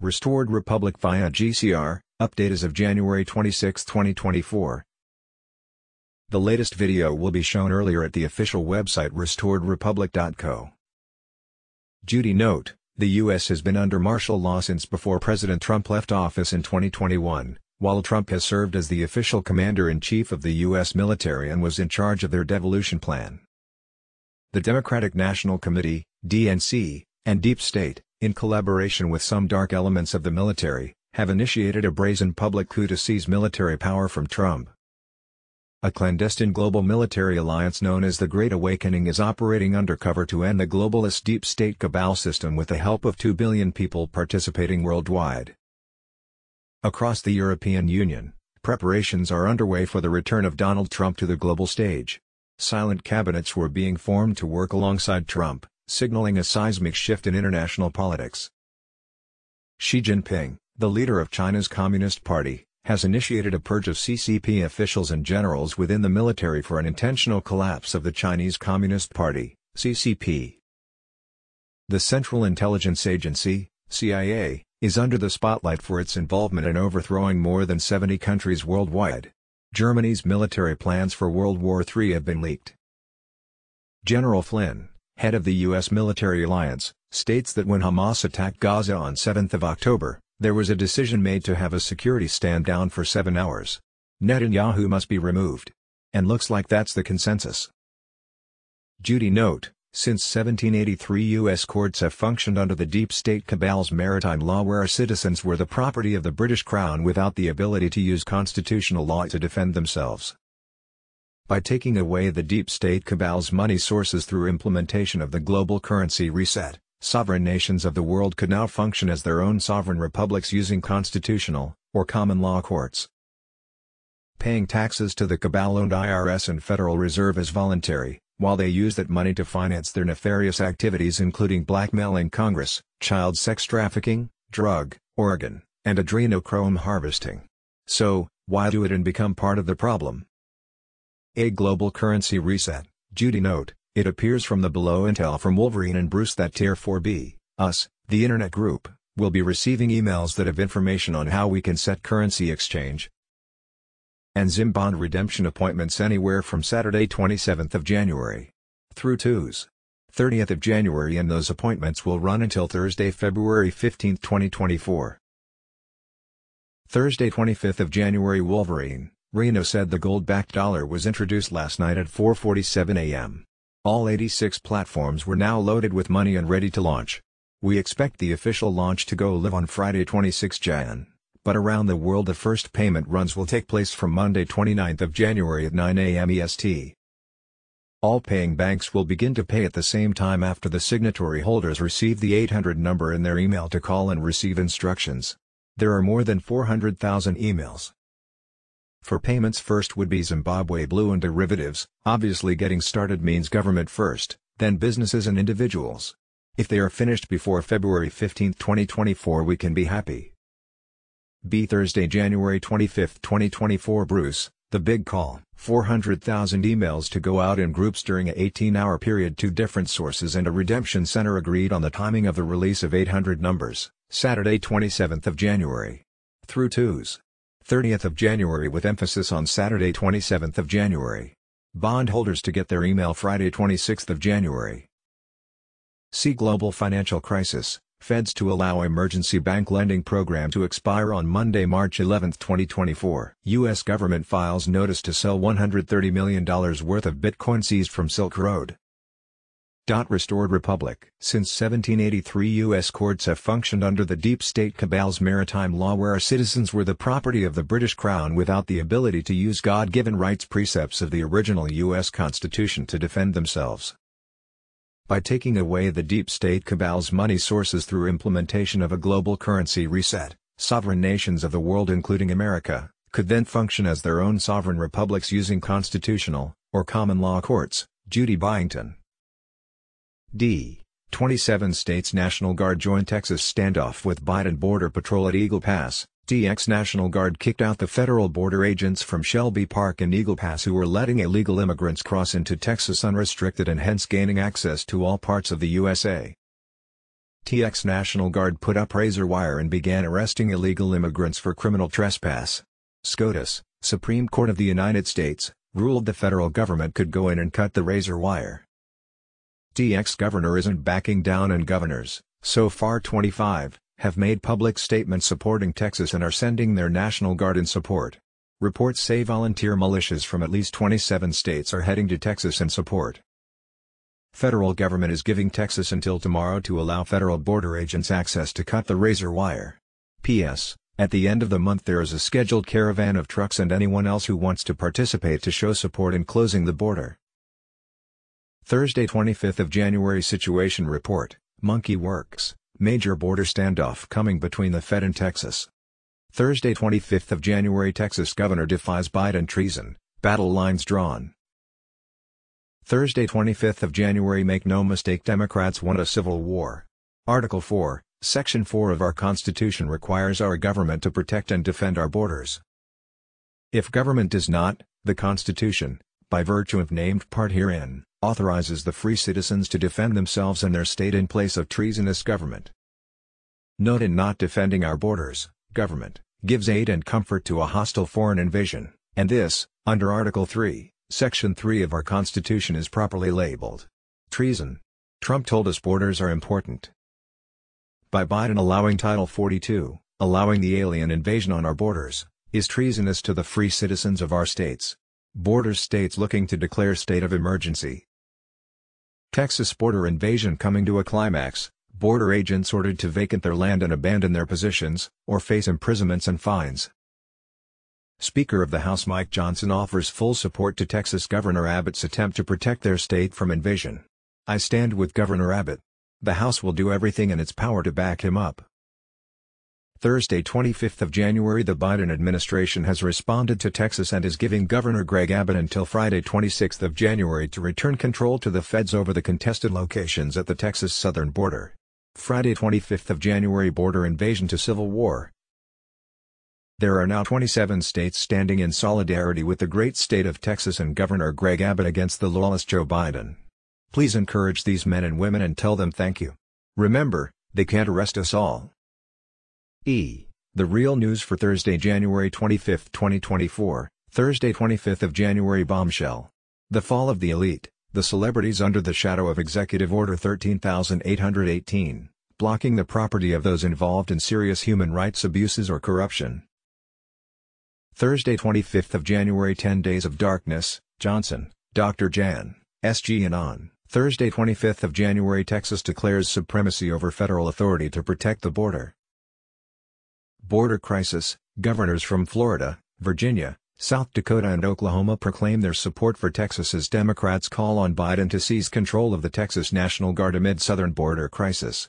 Restored Republic via GCR, update as of January 26, 2024. The latest video will be shown earlier at the official website restoredrepublic.co. Judy note, the U.S. has been under martial law since before President Trump left office in 2021, while Trump has served as the official commander-in-chief of the U.S. military and was in charge of their devolution plan. The Democratic National Committee, DNC, and Deep State, in collaboration with some dark elements of the military, have initiated a brazen public coup to seize military power from Trump. A clandestine global military alliance known as the Great Awakening is operating undercover to end the globalist deep state cabal system with the help of 2 billion people participating worldwide. Across the European Union, preparations are underway for the return of Donald Trump to the global stage. Silent cabinets were being formed to work alongside Trump, signaling a seismic shift in international politics. Xi Jinping, the leader of China's Communist Party, has initiated a purge of CCP officials and generals within the military for an intentional collapse of the Chinese Communist Party, CCP. The Central Intelligence Agency, CIA, is under the spotlight for its involvement in overthrowing more than 70 countries worldwide. Germany's military plans for World War III have been leaked. General Flynn, head of the U.S. military alliance, states that when Hamas attacked Gaza on 7 October, there was a decision made to have a security stand down for seven hours. Netanyahu must be removed. And looks like that's the consensus. Judy note, since 1783 U.S. courts have functioned under the deep state cabal's maritime law where citizens were the property of the British Crown without the ability to use constitutional law to defend themselves. By taking away the deep state cabal's money sources through implementation of the global currency reset, sovereign nations of the world could now function as their own sovereign republics using constitutional, or common law courts. Paying taxes to the cabal-owned IRS and Federal Reserve is voluntary, while they use that money to finance their nefarious activities including blackmailing Congress, child sex trafficking, drug, organ, and adrenochrome harvesting. So, why do it and become part of the problem? A global currency reset, Judy note, it appears from the below intel from Wolverine and Bruce that Tier 4B, us, the Internet Group, will be receiving emails that have information on how we can set currency exchange and ZIM bond redemption appointments anywhere from Saturday 27th of January through Tuesday 30th of January and those appointments will run until Thursday February 15, 2024. Thursday 25th of January Wolverine Reno said the gold-backed dollar was introduced last night at 4.47 a.m. All 86 platforms were now loaded with money and ready to launch. We expect the official launch to go live on Friday 26 Jan, but around the world the first payment runs will take place from Monday 29 January at 9 a.m. EST. All paying banks will begin to pay at the same time after the signatory holders receive the 800 number in their email to call and receive instructions. There are more than 400,000 emails. For payments first would be Zimbabwe Blue and derivatives, obviously getting started means government first, then businesses and individuals. If they are finished before February 15, 2024 we can be happy. B Thursday January 25, 2024 Bruce, the big call, 400,000 emails to go out in groups during a 18-hour period to different sources and a redemption center agreed on the timing of the release of 800 numbers, Saturday 27th of January. Through Tuesday. 30th of January with emphasis on Saturday 27th of January. Bondholders to get their email Friday 26th of January. See Global Financial Crisis, Feds to allow emergency bank lending program to expire on Monday, March 11, 2024. U.S. government files notice to sell $130 million worth of Bitcoin seized from Silk Road. Restored Republic Since 1783 U.S. courts have functioned under the deep state cabal's maritime law where citizens were the property of the British Crown without the ability to use God-given rights precepts of the original U.S. Constitution to defend themselves. By taking away the deep state cabal's money sources through implementation of a global currency reset, sovereign nations of the world including America, could then function as their own sovereign republics using constitutional, or common law courts, Judy Byington. D. 27 states National Guard join Texas standoff with Biden Border Patrol at Eagle Pass. TX National Guard kicked out the federal border agents from Shelby Park and Eagle Pass who were letting illegal immigrants cross into Texas unrestricted and hence gaining access to all parts of the USA. TX National Guard put up razor wire and began arresting illegal immigrants for criminal trespass. SCOTUS, Supreme Court of the United States, ruled the federal government could go in and cut the razor wire. TX governor isn't backing down and governors, so far 25, have made public statements supporting Texas and are sending their National Guard in support. Reports say volunteer militias from at least 27 states are heading to Texas in support. Federal government is giving Texas until tomorrow to allow federal border agents access to cut the razor wire. P.S. At the end of the month there is a scheduled caravan of trucks and anyone else who wants to participate to show support in closing the border. Thursday 25th of January Situation Report, Monkey Werx, Major Border Standoff Coming Between the Fed and Texas. Thursday 25th of January Texas Governor defies Biden treason, battle lines drawn. Thursday 25th of January Make no mistake Democrats want a civil war. Article 4, Section 4 of our Constitution requires our government to protect and defend our borders. If government does not, the Constitution, by virtue of named part herein, authorizes the free citizens to defend themselves and their state in place of treasonous government. Note in not defending our borders, government, gives aid and comfort to a hostile foreign invasion, and this, under Article 3, Section 3 of our Constitution is properly labeled treason. Trump told us borders are important. By Biden allowing Title 42, allowing the alien invasion on our borders, is treasonous to the free citizens of our states. Border states looking to declare state of emergency. Texas border invasion coming to a climax, border agents ordered to vacate their land and abandon their positions, or face imprisonments and fines. Speaker of the House Mike Johnson offers full support to Texas Governor Abbott's attempt to protect their state from invasion. I stand with Governor Abbott. The House will do everything in its power to back him up. Thursday 25th of January the Biden administration has responded to Texas and is giving Governor Greg Abbott until Friday 26th of January to return control to the feds over the contested locations at the Texas southern border. Friday 25th of January border invasion to civil war, there are now 27 states standing in solidarity with the great state of Texas and Governor Greg Abbott against the lawless Joe Biden. Please encourage these men and women and tell them thank you. Remember, they can't arrest us all. E. The Real News for Thursday, January 25, 2024, Thursday 25th of January Bombshell. The Fall of the Elite, the Celebrities Under the Shadow of Executive Order 13818, blocking the property of those involved in serious human rights abuses or corruption. Thursday 25th of January 10 Days of Darkness, Johnson, Dr. Jan, SG Anon. Thursday 25th of January Texas declares supremacy over federal authority to protect the border. Border crisis, governors from Florida, Virginia, South Dakota and Oklahoma proclaim their support for Texas as Democrats call on Biden to seize control of the Texas National Guard amid southern border crisis.